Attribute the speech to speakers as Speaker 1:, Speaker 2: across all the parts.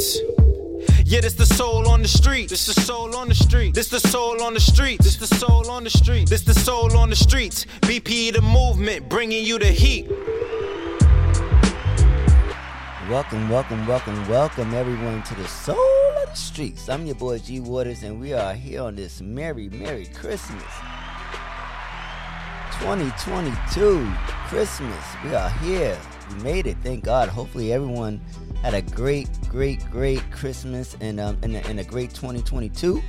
Speaker 1: streets. Yeah, this the soul on the street. This the soul on the street. This the soul on the street. This the soul on the street. This the soul on the streets. BP the movement, bringing you the heat.
Speaker 2: Welcome, welcome, welcome, welcome everyone to the soul of the streets. I'm your boy G Waters, and we are here on this merry, merry Christmas. 2022 Christmas. We are here. We made it. Thank God. Hopefully, everyone had a great, great, great Christmas and um and a, and a great 2022.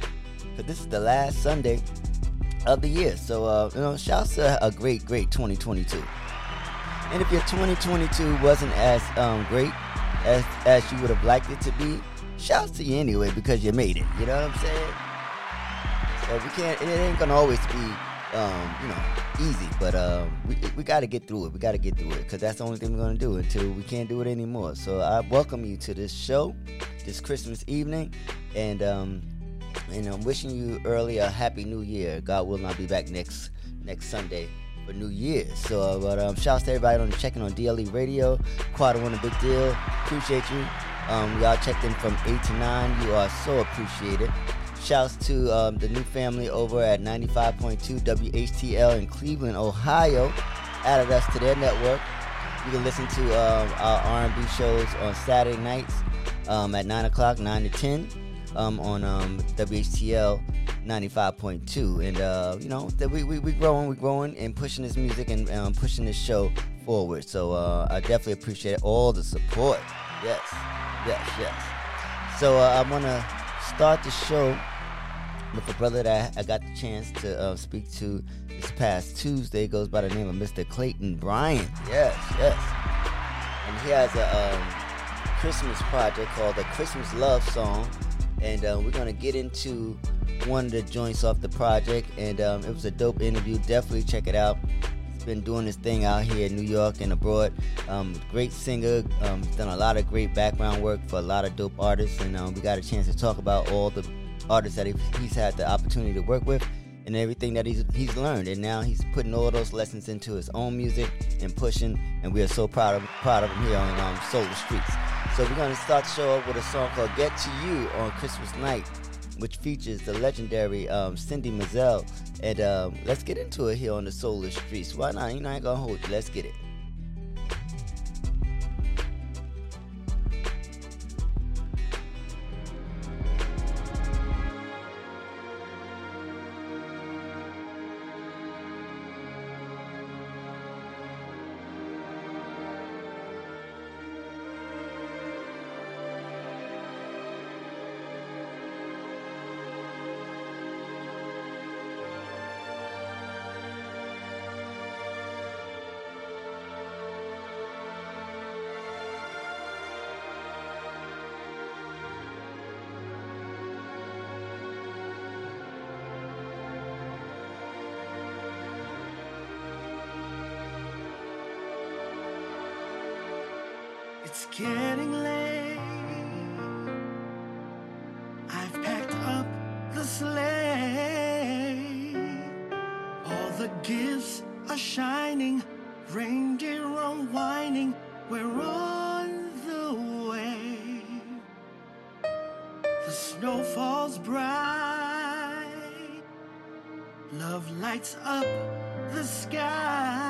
Speaker 2: But this is the last Sunday of the year, so uh, you know, shouts to a great, great 2022. And if your 2022 wasn't as um, great as as you would have liked it to be, shouts to you anyway because you made it. You know what I'm saying? So we can't. It ain't gonna always be um, you know, easy. But uh, we we got to get through it. We got to get through it because that's the only thing we're gonna do until we can't do it anymore. So I welcome you to this show, this Christmas evening, and um, and I'm wishing you early a happy New Year. God will not be back next next Sunday for New Year's. So, uh, but um, shouts to everybody on checking on DLE Radio. Quad one a big deal. Appreciate you. Um, y'all checked in from eight to nine. You are so appreciated. Shouts to um, the new family over at 95.2 WHTL in Cleveland, Ohio. Added us to their network. You can listen to um, our R&B shows on Saturday nights um, at 9 o'clock, 9 to 10 um, on um, WHTL 95.2. And, uh, you know, we, we, we growing, we growing and pushing this music and um, pushing this show forward. So uh, I definitely appreciate all the support. Yes, yes, yes. So uh, I want to start the show with a brother that I got the chance to uh, speak to this past Tuesday. Goes by the name of Mr. Clayton Bryant. Yes, yes. And he has a um, Christmas project called the Christmas Love Song. And uh, we're going to get into one of the joints off the project. And um, it was a dope interview. Definitely check it out. He's been doing this thing out here in New York and abroad. Um, great singer. Um, done a lot of great background work for a lot of dope artists. And um, we got a chance to talk about all the artists that he's had the opportunity to work with and everything that he's he's learned and now he's putting all those lessons into his own music and pushing and we are so proud of proud of him here on um, Soul Streets. So we're gonna start the show up with a song called Get to You on Christmas night, which features the legendary um, Cindy Mizelle. And um, let's get into it here on the Solar Streets. Why not? You know I ain't gonna hold you. Let's get it.
Speaker 3: Getting late. I've packed up the sleigh. All the gifts are shining, reindeer are whining. We're on the way. The snow falls bright. Love lights up the sky.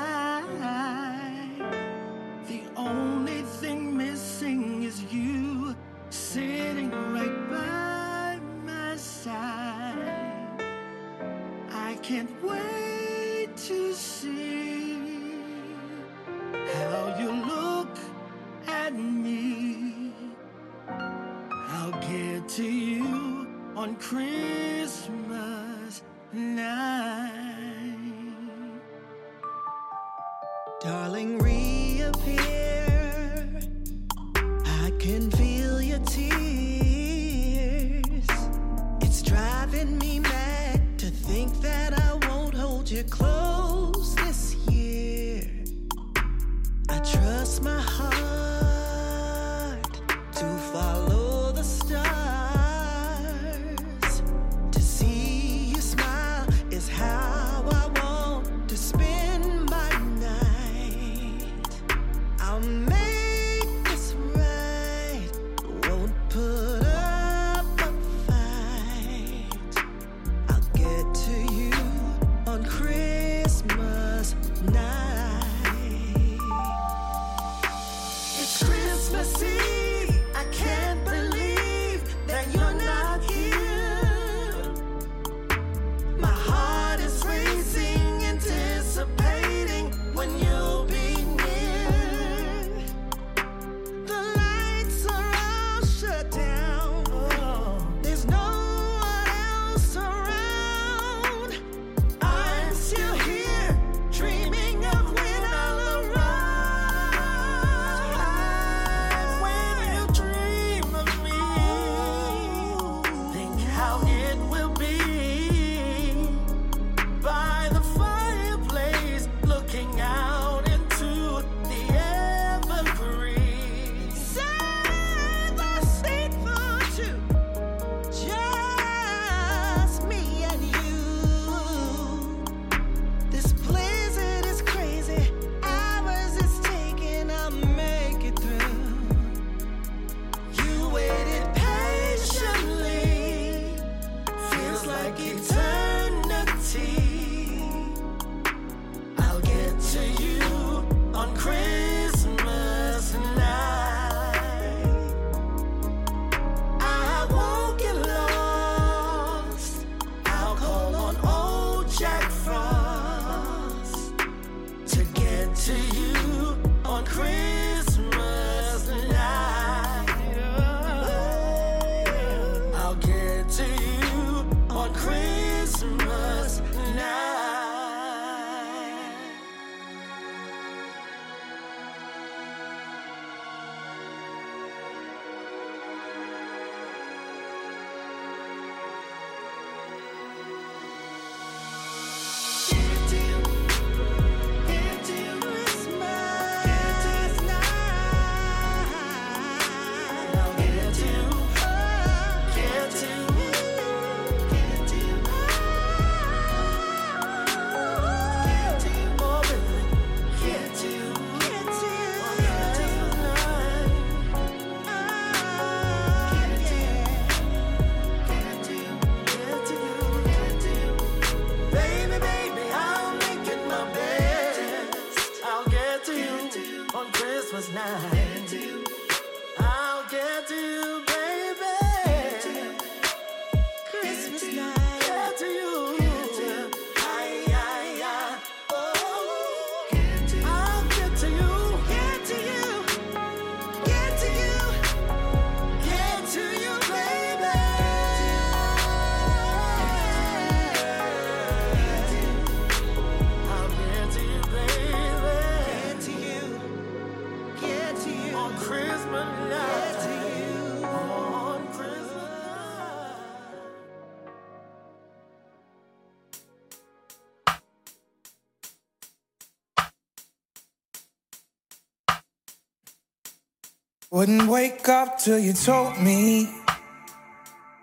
Speaker 4: Wouldn't wake up till you told me.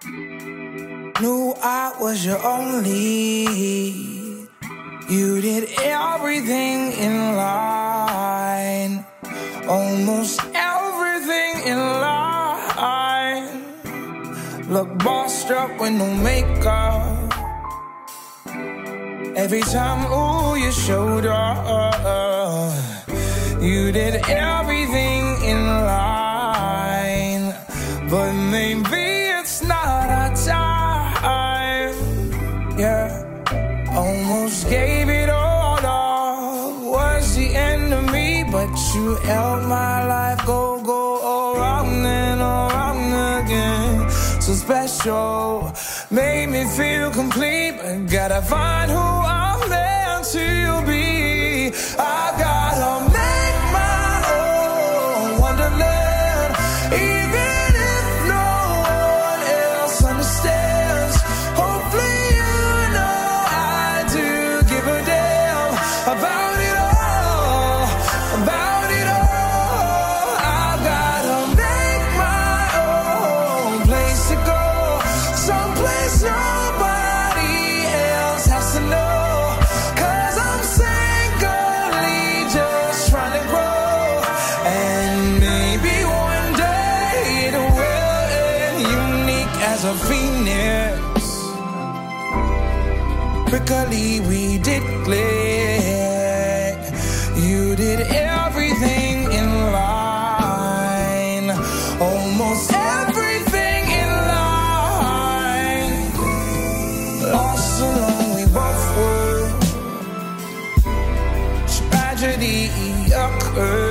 Speaker 4: Knew I was your only. You did everything in line. Almost everything in line. Look bossed up with no makeup. Every time, oh, you showed up. You did everything in line. But maybe it's not our time. Yeah, almost gave it all up. Was the end of me, but you helped my life. Go, go, all and all again. So special, made me feel complete. But gotta find who I'm meant to be. I gotta make. clearly we declared you did everything in line. Almost everything in line. Lost alone we both were tragedy occurred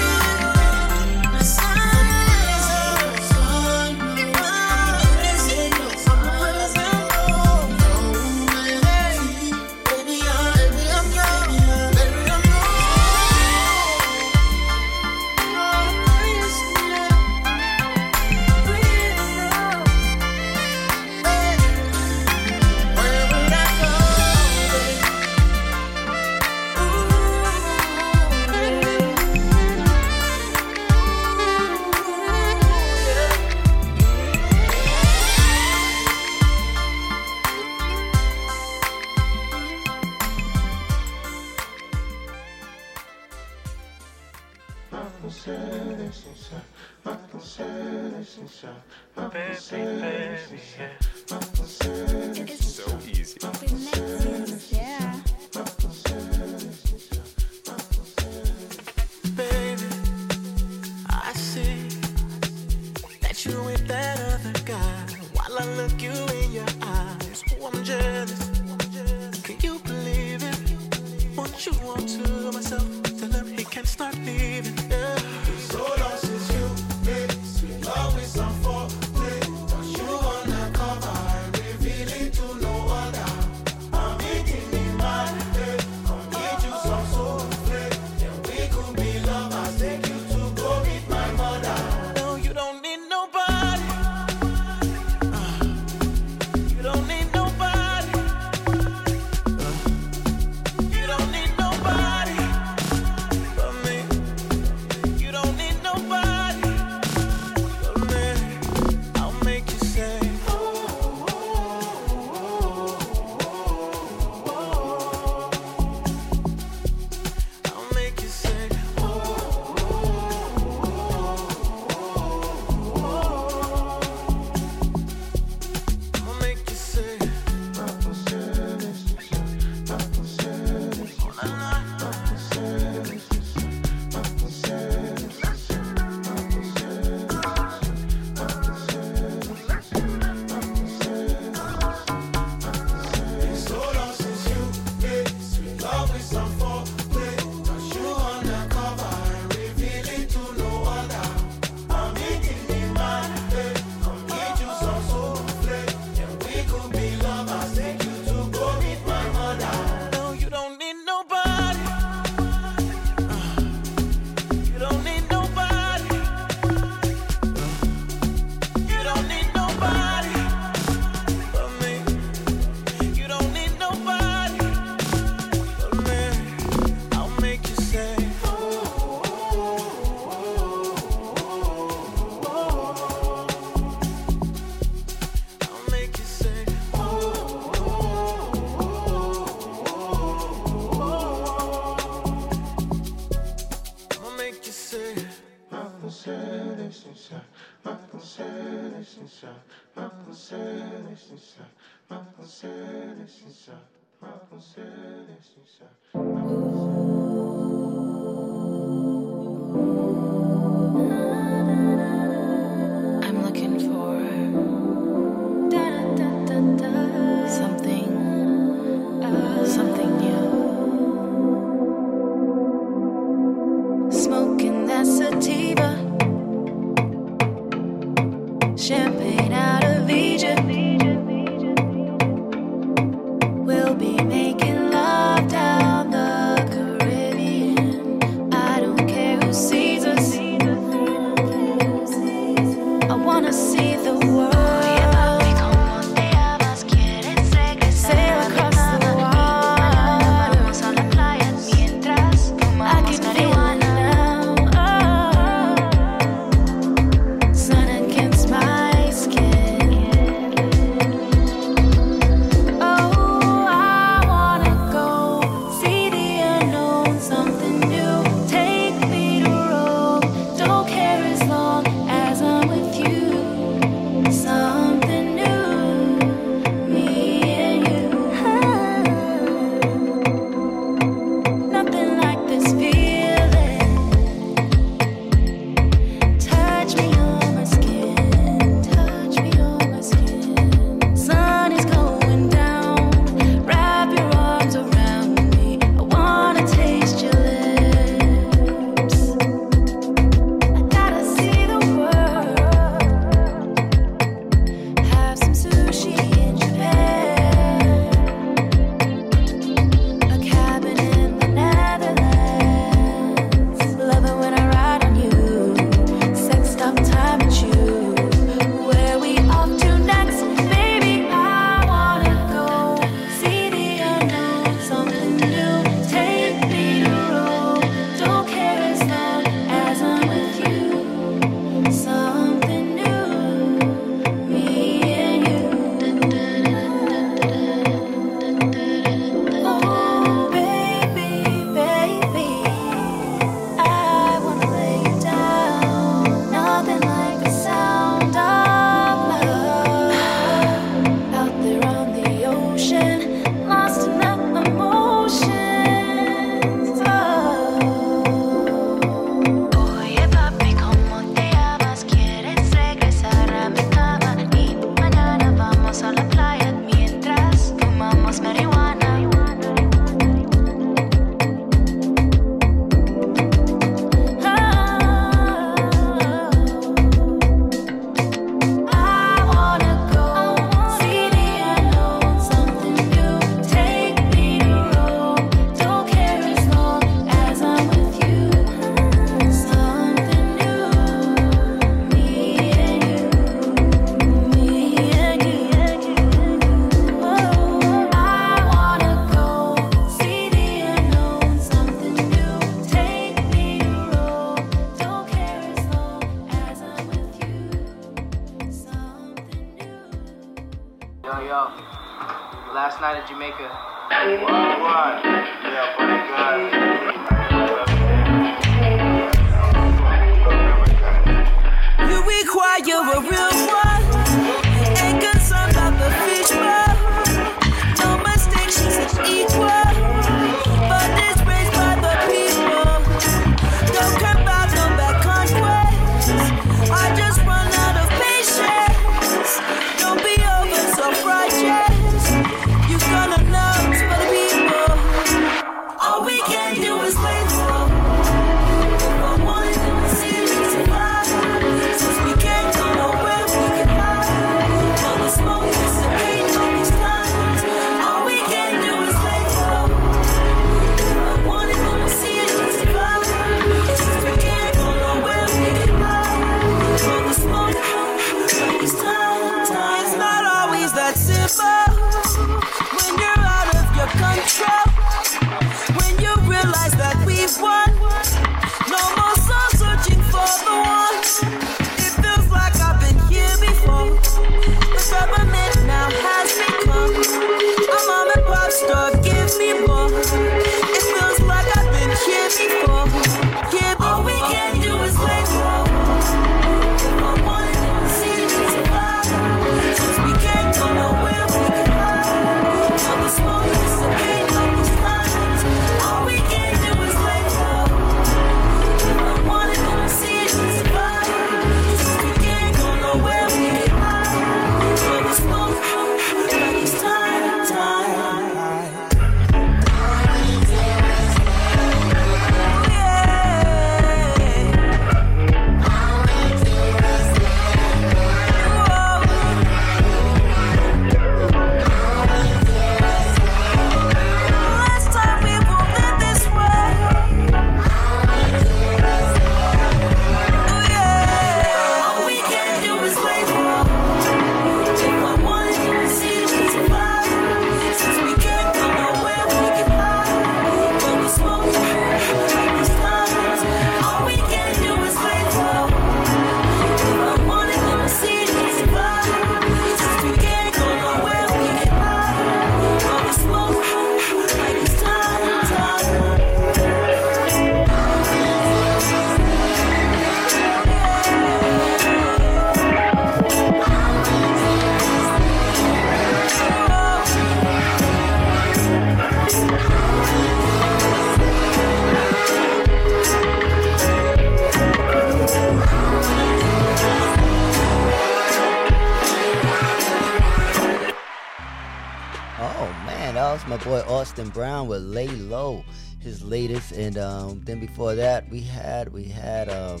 Speaker 4: my
Speaker 2: boy Austin Brown with Lay Low, his latest. And um, then before that, we had we had um,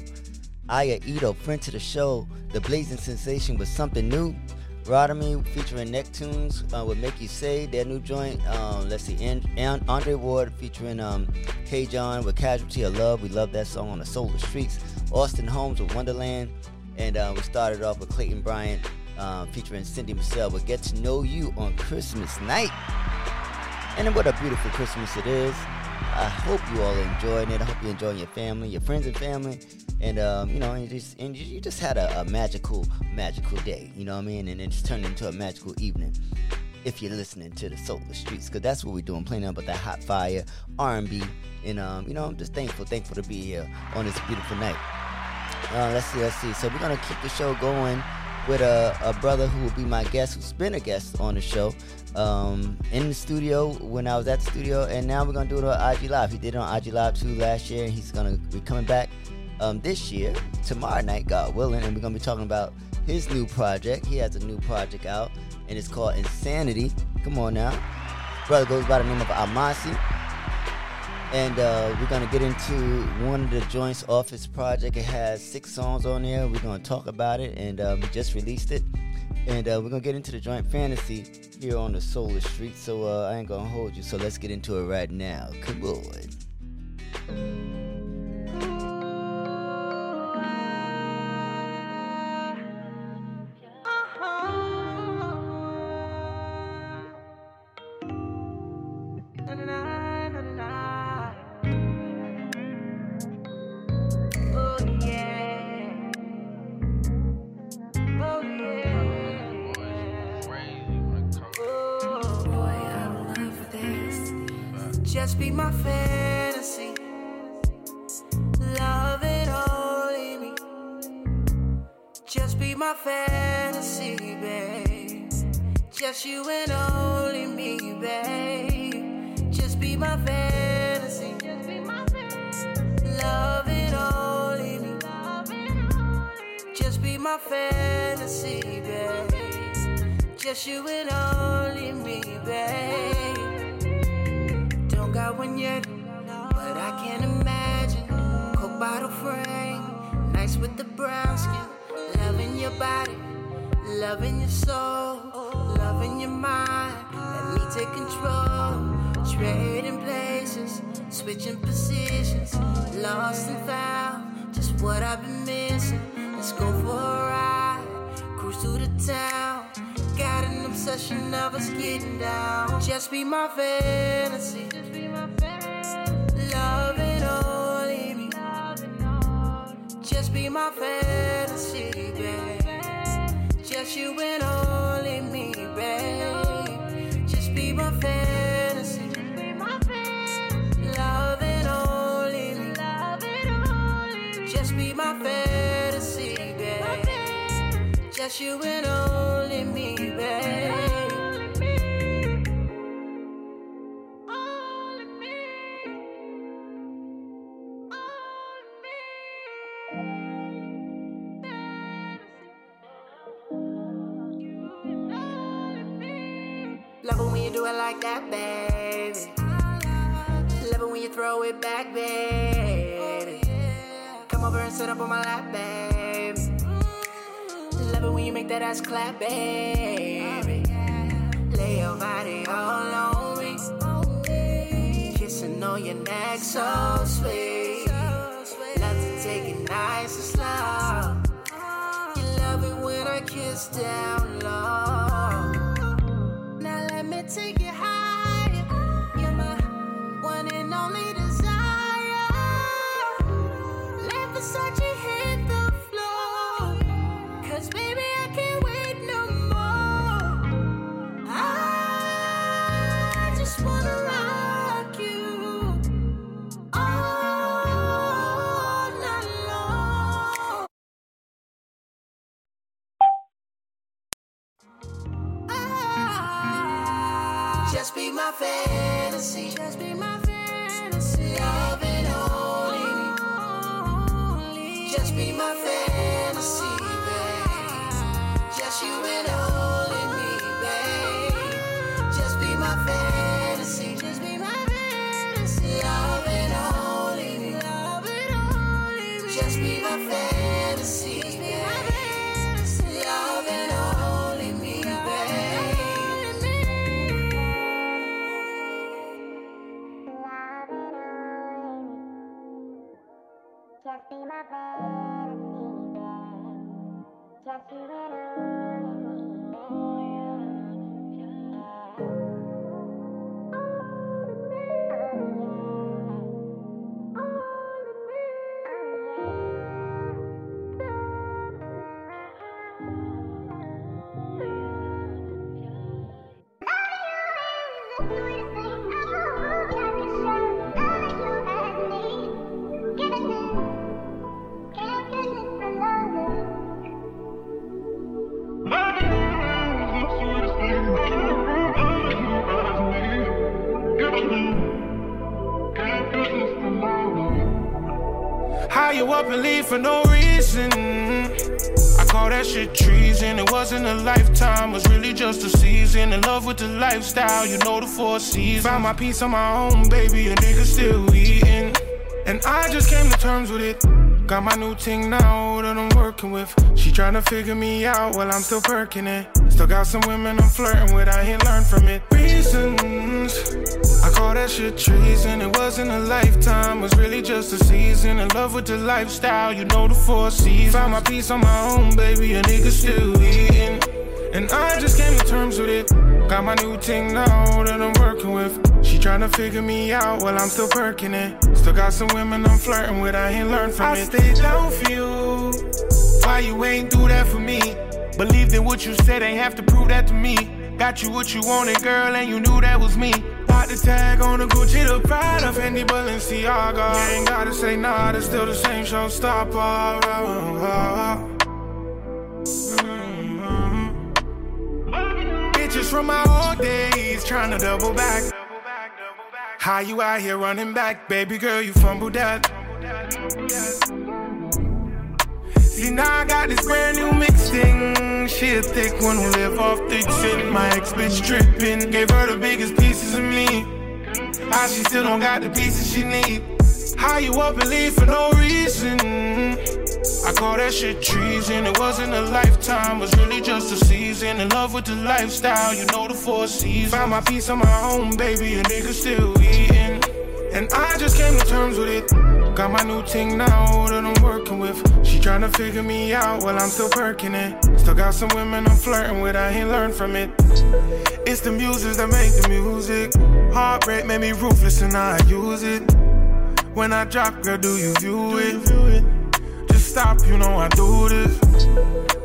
Speaker 2: Aya Ito, friend to the show, the Blazing Sensation with something new. Rodamy featuring Neptunes uh, would make you say their new joint. Um, let's see, and, and Andre Ward featuring um, K John with Casualty of Love. We love that song on the Solar Streets. Austin Holmes with Wonderland, and uh, we started off with Clayton Bryant uh, featuring Cindy Mizelle with Get to Know You on Christmas night. And what a beautiful Christmas it is. I hope you all enjoying it. I hope you're enjoying your family, your friends and family, and um, you know, and you just and you, just had a, a magical, magical day. You know what I mean? And it just turned into a magical evening. If you're listening to the Solar Streets, because that's what we're doing, playing up with that hot fire R&B, and um, you know, I'm just thankful, thankful to be here on this beautiful night. Uh, let's see, let's see. So we're gonna keep the show going with a, a brother who will be my guest, who's been a guest on the show, um, in the studio when I was at the studio, and now we're gonna do it on IG Live. He did it on IG Live too last year, and he's gonna be coming back um, this year, tomorrow night, God willing, and we're gonna be talking about his new project. He has a new project out, and it's called Insanity. Come on now, brother goes by the name of Amasi and uh, we're gonna get into one of the joints off his project. It has six songs on there. We're gonna talk about it, and uh, we just released it. And uh, we're gonna get into the joint fantasy here on the Solar Street. So uh, I ain't gonna hold you. So let's get into it right now. Come on.
Speaker 5: Be my fantasy. Love it only me. Just be my fantasy, babe. Just you and only me, babe. Just be my fantasy. Love it only me. Just be my fantasy, babe. Just you and only me, babe. Got one yet, but I can't imagine. Coke bottle frame, nice with the brown skin. Loving your body, loving your soul, loving your mind. Let me take control. Trading places, switching positions, lost and found. Just what I've been missing. Let's go for a ride, cruise through the town. Got an obsession of us getting down. Just be my fantasy. Just be my fantasy, babe. Just you and only me, babe. Just be my fantasy. Love it only me. Just be my fantasy, babe. Just you and only me, babe. Love it when you do it like that, baby. Love it when you throw it back, baby. Come over and sit up on my lap, baby. Love it when you make that ass clap, baby. Lay your body all on me. Kissing on your neck, so sweet. Love to take it nice and slow. You love it when I kiss down low. Just be my
Speaker 6: Leave for no reason? I call that shit treason. It wasn't a lifetime, was really just a season. In love with the lifestyle, you know the four seasons. Found my peace on my own, baby. A nigga still eating. And I just came to terms with it. Got my new ting now that I'm working with. She tryna figure me out while I'm still perking it. Still got some women I'm flirting with, I ain't learned from it. Reasons. I call that shit treason. It wasn't a lifetime, was really just a season. In love with the lifestyle, you know the four seasons. Found my peace on my own, baby. A nigga still eating. And I just came to terms with it. Got my new ting now that I'm working with. She tryna figure me out while I'm still perking it. Still got some women I'm flirting with, I ain't learned from
Speaker 7: I
Speaker 6: it.
Speaker 7: I stayed down for you. Why you ain't do that for me? Believed in what you said, ain't have to prove that to me.
Speaker 6: Got you what you wanted, girl, and you knew that was me. Bought the tag on the Gucci, the Prada, Fendi, Balenciaga. You ain't gotta say nah, it's still the same showstopper. Mm-hmm. Bitches from my old days trying to double back. How you out here running back, baby girl? You fumbled that. See now I got this brand new mix thing. She a thick one who live off thick shit. My ex bitch tripping, gave her the biggest pieces of me. How she still don't got the pieces she need. How you up and leave for no reason? I call that shit treason. It wasn't a lifetime, was really just a season. In love with the lifestyle, you know the four seasons. Found my peace on my own, baby, a nigga still eating. And I just came to terms with it. Got my new ting now that I'm working with. She tryna figure me out while I'm still perking it. Still got some women I'm flirting with, I ain't learned from it. It's the muses that make the music. Heartbreak made me ruthless and I use it. When I drop, girl, do you view it? Just stop, you know I do this.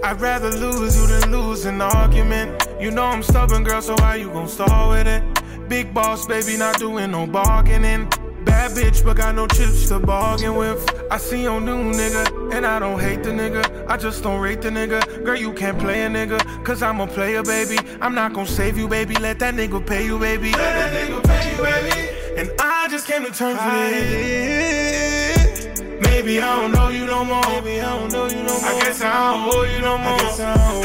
Speaker 6: I'd rather lose you than lose an argument. You know I'm stubborn, girl, so why you gon' stall with it? Big boss, baby, not doing no bargaining. Bad bitch, but got no chips to bargain with. I see your new nigga, and I don't hate the nigga. I just don't rate the nigga. Girl, you can't play a nigga, cause I'm a player, baby. I'm not gon' save you, baby. Let that nigga pay you, baby. Let that nigga pay you, baby. And I just came to terms with it. Maybe I don't know you no more. Maybe I don't know you no more. I guess I don't owe you no more.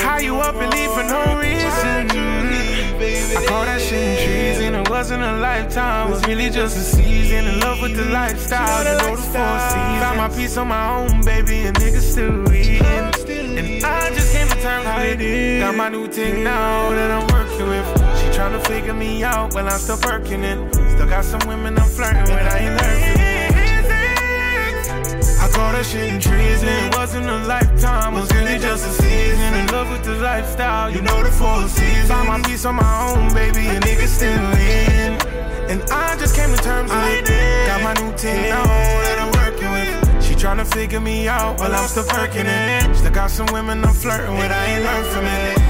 Speaker 6: How you up and leave for no reason? I call that shit in treason. It wasn't a lifetime, it was really just a season. In love with the lifestyle, you know the four seasons. Found my peace on my own, baby, and niggas still eating. And I just came to terms with it. Got my new thing now that I'm working with. She tryna figure me out while I'm still working it. Still got some women I'm flirting with, I ain't learning. I call that shit in treason. It wasn't a lifetime, it was really just a season. Love the lifestyle, you know the four seasons. Found my peace on my own, baby, and niggas still in. And I just came to terms with it. Got my new team now that I'm working with. She tryna figure me out while I'm still perking it. Still got some women I'm flirting with, I ain't learned from it.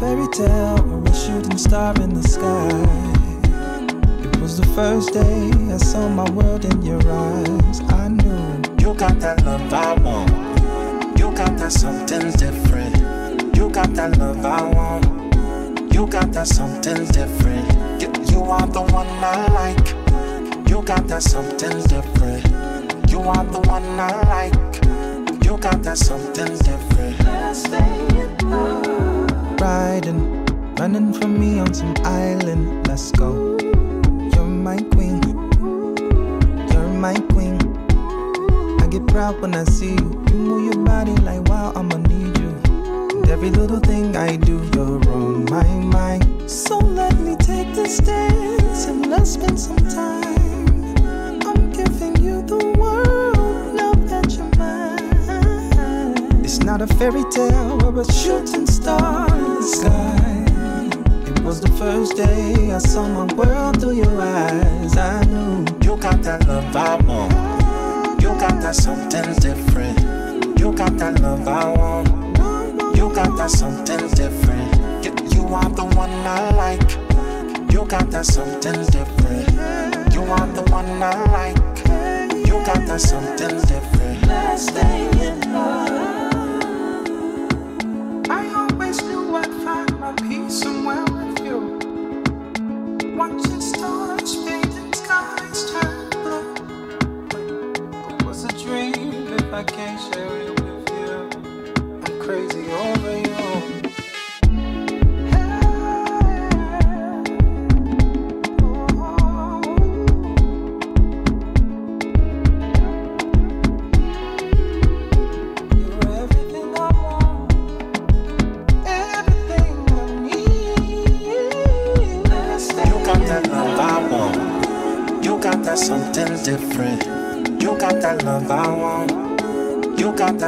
Speaker 4: Fairy tale or a shooting star in the sky. It was the first day I saw my world in your eyes. I knew
Speaker 8: You got that love I want. You got that something different. You got that love I want. You got that something different. You, you are the one I like. You got that something different. You are the one I like. You got that something different.
Speaker 4: Riding, running from me on some island. Let's go. You're my queen. You're my queen. I get proud when I see you. You move your body like wow, I'ma need you. And every little thing I do, you're on my mind.
Speaker 9: So let me take this dance and let's spend some time. I'm giving you the world, know that you're mine.
Speaker 4: It's not a fairy tale or a shooting star sky. It
Speaker 10: was the first day I saw my world through your eyes. I knew
Speaker 8: you got that love I want. You got that something different. You got that love I want. You got that something different. You, you are the one I like. You got that something different. You are the one I like. You got that something different.
Speaker 3: Let's stay in.
Speaker 6: I can't share it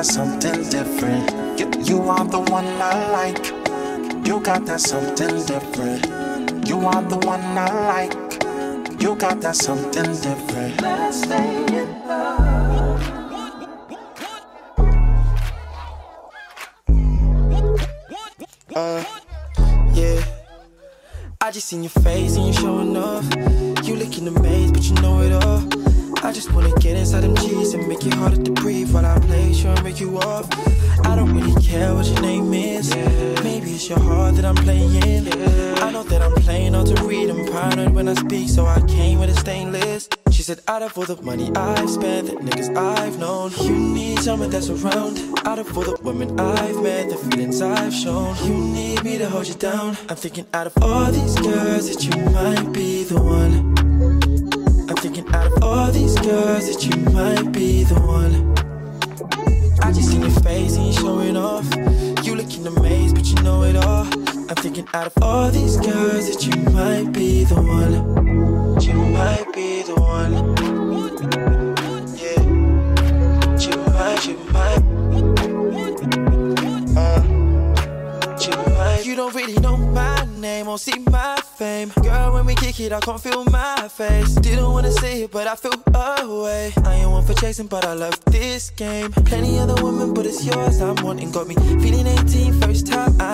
Speaker 8: that something different. You, are the one I like. You got that something different. You are the one I like. You got that something different.
Speaker 3: Let's stay in love.
Speaker 11: Uh, yeah. I just seen your face and you're showing off. You looking amazed, but you know it all. I just wanna get inside them G's and make it harder to breathe while I play, sure and break you off. I don't really care what your name is. Maybe it's your heart that I'm playing. I know that I'm playing all to read. Paranoid when I speak, so I came with a stainless. She said, out of all the money I've spent, the niggas I've known, you need someone that's around. Out of all the women I've met, the feelings I've shown, you need me to hold you down. I'm thinking out of all these girls that you might be the one. Thinking out of all these girls that you might be the one. I just seen your face and you showing off. You looking amazed, but you know it all. I'm thinking out of all these girls that you might be the one. You might be the one. Yeah. You might, you might. Uh. You might. You don't really know my name, won't see my fame. Girl, when we kick it, I can't feel my face. Didn't wanna say it, but I feel away. I ain't one for chasing, but I love this game. Plenty other women, but it's yours I'm wanting. Got me feeling 18, first time I've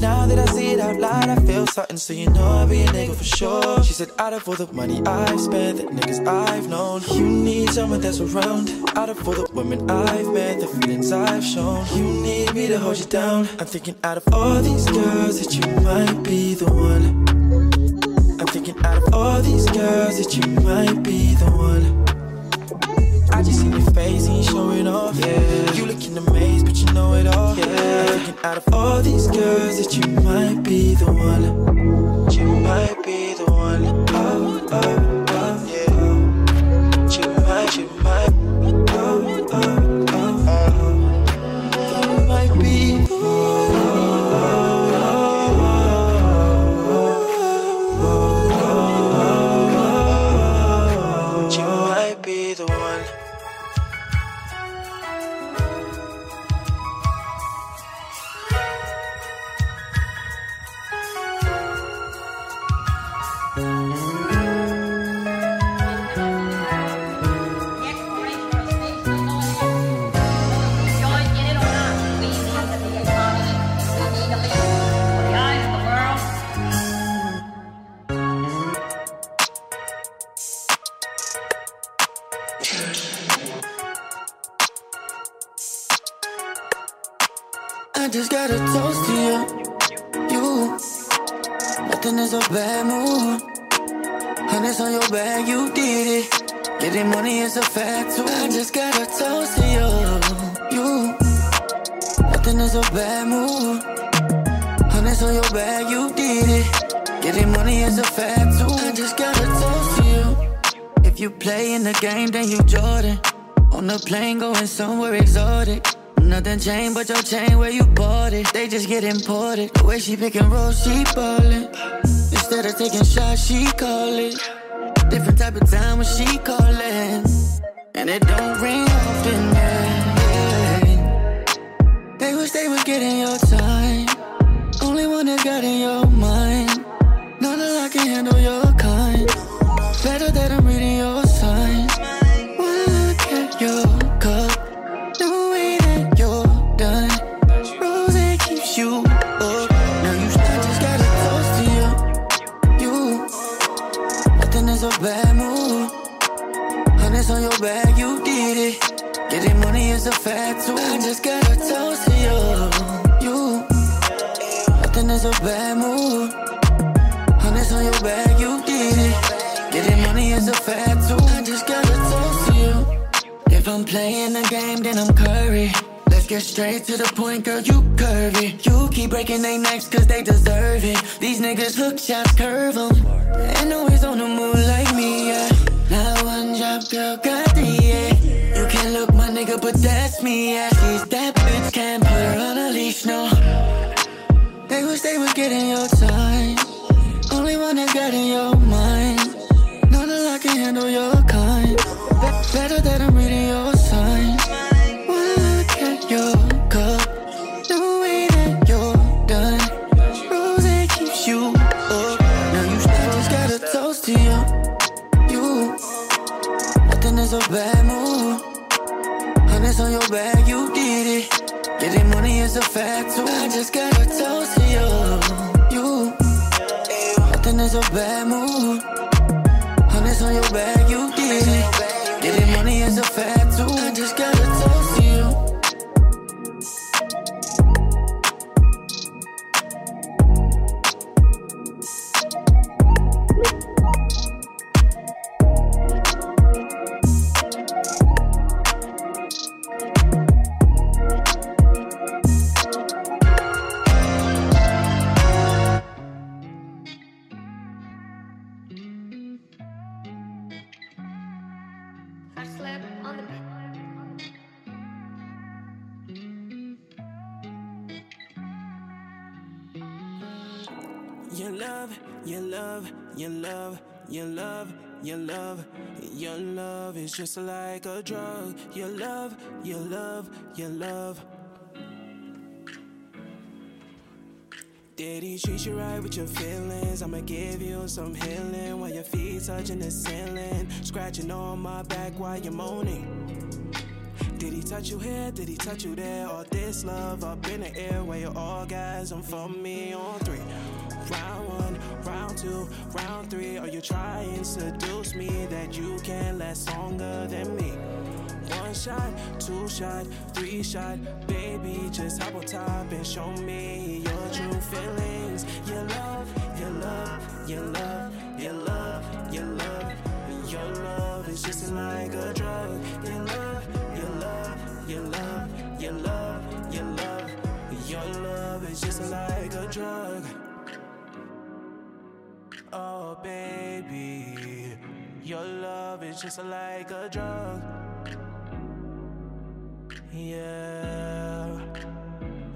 Speaker 11: Now that I see it out loud, I feel something. So you know I'll be a nigga for sure. She said, out of all the money I've spent, the niggas I've known, you need someone that's around. Out of all the women I've met, the feelings I've shown, you need me to hold you down. I'm thinking out of all these girls that you might be the one. I'm thinking out of all these girls that you might be the one. I just seen your face and you showing off. Yeah. You looking amazed, but you know it all. Yeah. I'm thinking out of all these girls that you might be the one. You might be the one. Oh, oh,
Speaker 12: Getting money is a fact too. I just gotta toast to you. If you play in the game, then you Jordan. On the plane going somewhere exotic. Nothing changed but your chain where you bought it. They just get imported. The way she pick and roll, she ballin'. Instead of taking shots, she call it. Different type of time when she callin'. And it don't ring often, yeah. They wish they was getting your time. Only one that got in your mind handle your kind. Better than. I'm straight to the point, girl, you curvy. You keep breaking their necks cause they deserve it. These niggas hook shots, curve 'em. Ain't always on the move like me, yeah. Now one job, girl, got the yeah. You can look my nigga, but that's me, yeah. She's that bitch, can't put her on a leash, no. They wish they would get in your time. Only one that got in your mind. None of I can handle your kind. Be- better that I'm reading bad move. Honest on your bag, you did it. Getting money is a fact too. I just got a toast to you. You. Nothing is a bad move. Honest on your bag, you did it.
Speaker 11: Your love, your love is just like a drug. Your love, your love, your love. Did he treat you right with your feelings? I'ma give you some healing while your feet touching the ceiling, scratching on my back while you're moaning. Did he touch you here? Did he touch you there? All this love up in the air where your orgasm for me on three. Round one, round two, round three. Are you trying to seduce me that you can last longer than me? One shot, two shot, three shot, baby, just hop on top and show me your true feelings. Your love, your love, your love, your love, your love, your love is just like a drug. Your love, your love, your love, your love, your love, your love is just like a drug. Oh, baby, your love is just like a drug. Yeah,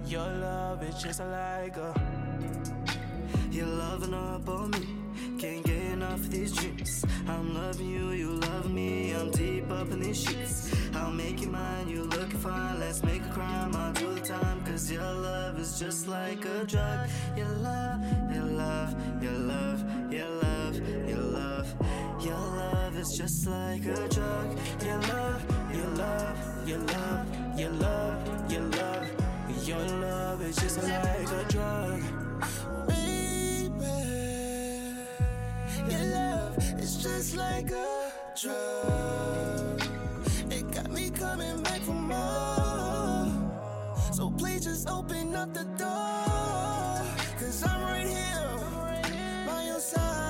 Speaker 11: your love is just like a.
Speaker 13: You're loving up on me. Can't get enough of these dreams. I'm loving you, you love me. I'm deep up in these sheets. I'll make you mine, you looking fine. Let's make a crime, I'll do the time. Cause your love is just like a drug. Your love, your love, your love, your love, your love. Your love is just like a drug.
Speaker 11: Your love, your love, your love, your love, your love, your love is just like a drug.
Speaker 3: Your love is just like a drug. It got me coming back for more. So please just open up the door. Cause I'm right here by your side.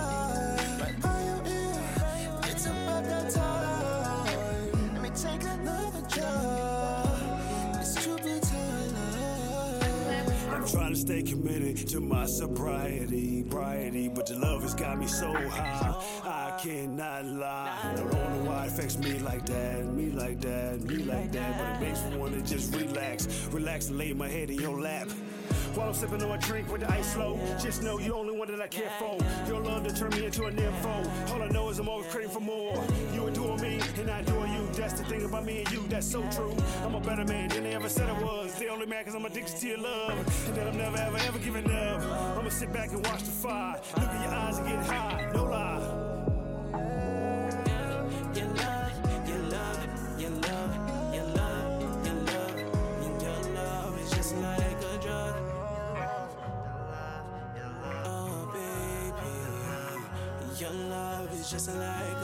Speaker 14: Stay committed to my sobriety, briety, but your love has got me so high. I cannot lie. I don't know why it affects me like that, me like that, me like that, but it makes me wanna just relax, relax and lay my head in your lap. While I'm sipping on a drink with the ice low, just know you're the only one that I care for. Your love to turn me into a nympho. All I know is I'm always craving for more. You adore me and I adore you. That's the thing about me and you, that's so true. I'm a better man than they ever said I was. They only mad cause I'm addicted to your love. And that I'm never ever ever giving up. I'ma sit back and watch the fire. Look in your eyes and get high, no lie.
Speaker 11: Just like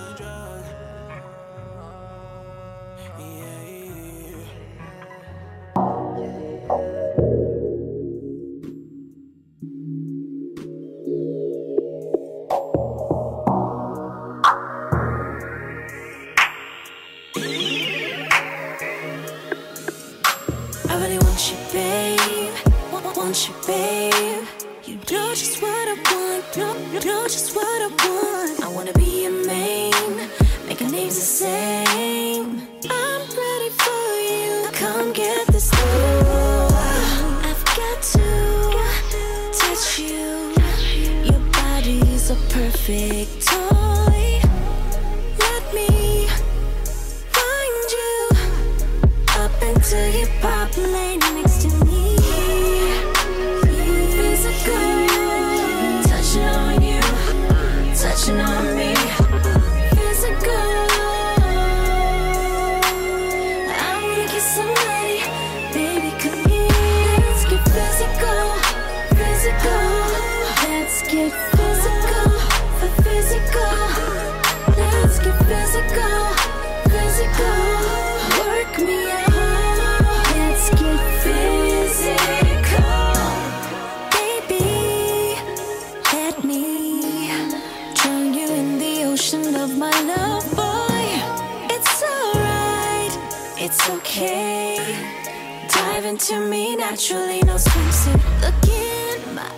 Speaker 15: Dive into me naturally, no swimsuit. Look in my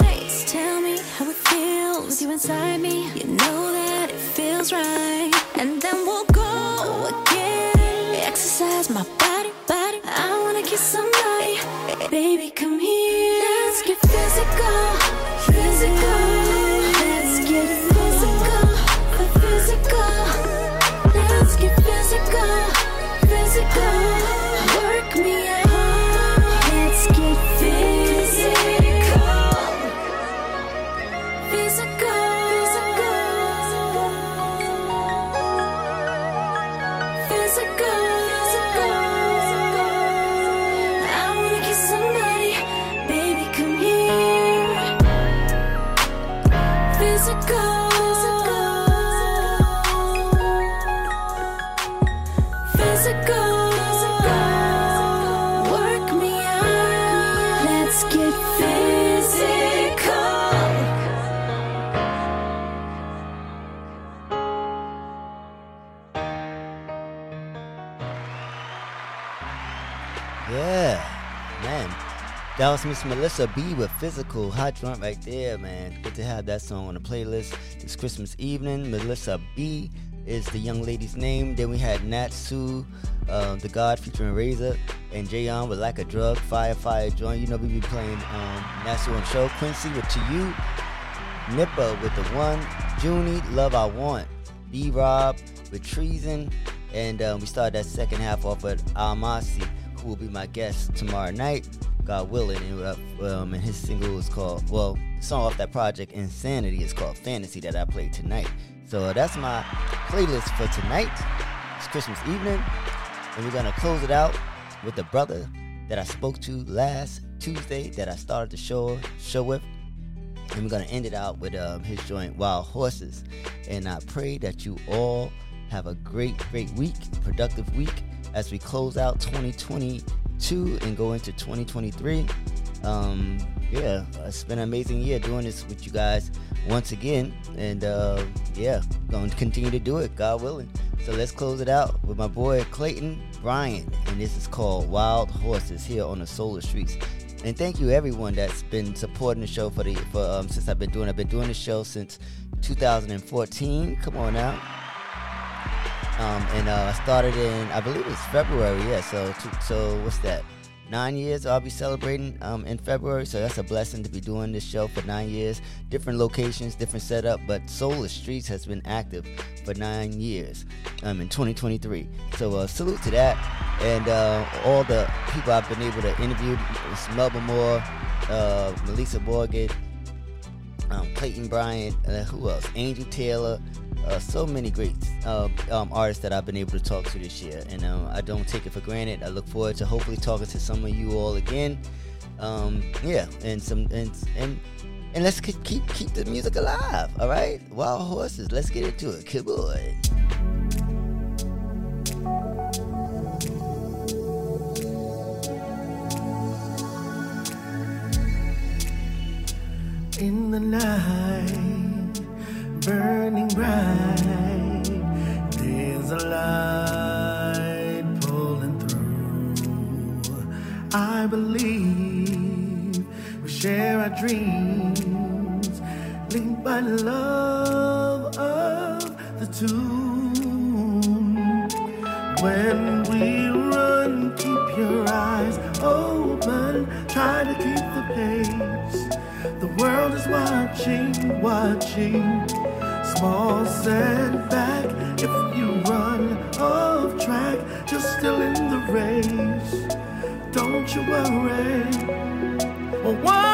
Speaker 15: eyes, tell me how it feels with you inside me. You know that it feels right, and then we'll go again. Exercise my body, body. I wanna kiss somebody, baby, come here. Let's get physical, physical.
Speaker 2: That was Miss Melissa B with Physical Hot Joint right there, man. Good to have that song on the playlist this Christmas evening. Melissa B is the young lady's name. Then we had Natsu, uh, the God featuring Razor, and Jayon with Like a Drug, Fire Fire Joint. You know, we be playing um, Natsu on show. Quincy with To You, Nippa with The One, Junie, Love I Want, B Rob with Treason, and um, we started that second half off with Almasi, who will be my guest tomorrow night, God willing. And, uh, um, and his single is called, well, song off that project, Insanity, is called Fantasy that I played tonight. So that's my playlist for tonight. It's Christmas evening, and we're gonna close it out with the brother that I spoke to last Tuesday that I started the show show with. And we're gonna end it out with um, his joint Wild Horses. And I pray that you all have a great, great week, productive week as we close out 2022 and go into 2023. Um, yeah, it's been an amazing year doing this with you guys once again. And uh, yeah, going to continue to do it, God willing. So let's close it out with my boy Clayton Bryan. And this is called Wild Horses here on the Solar Streets. And thank you everyone that's been supporting the show for the for um, since I've been doing I've been doing the show since 2014. Come on now. Um, and uh, I started in I believe it's February. Yeah. So so what's that? Nine years I'll be celebrating um, in February, so that's a blessing to be doing this show for nine years. Different locations, different setup, but Solar Streets has been active for nine years um, in 2023. So uh, salute to that, and uh, all the people I've been able to interview: Melba Moore, uh, Melissa Morgan, um, Clayton Bryant, uh, who else? Angel Taylor. Uh, so many great uh, um, artists that I've been able to talk to this year, and um, I don't take it for granted. I look forward to hopefully talking to some of you all again. Um, yeah, and some and and and let's keep keep the music alive. All right, Wild Horses. Let's get into it. Good boy.
Speaker 3: in the night, burning bright. There's a light pulling through. I believe we share our dreams, linked by the love of the two. When we run, keep your eyes open, try to keep the pace. The world is watching, watching. Small setback if you run off track, you're still in the race. Don't you worry. Well,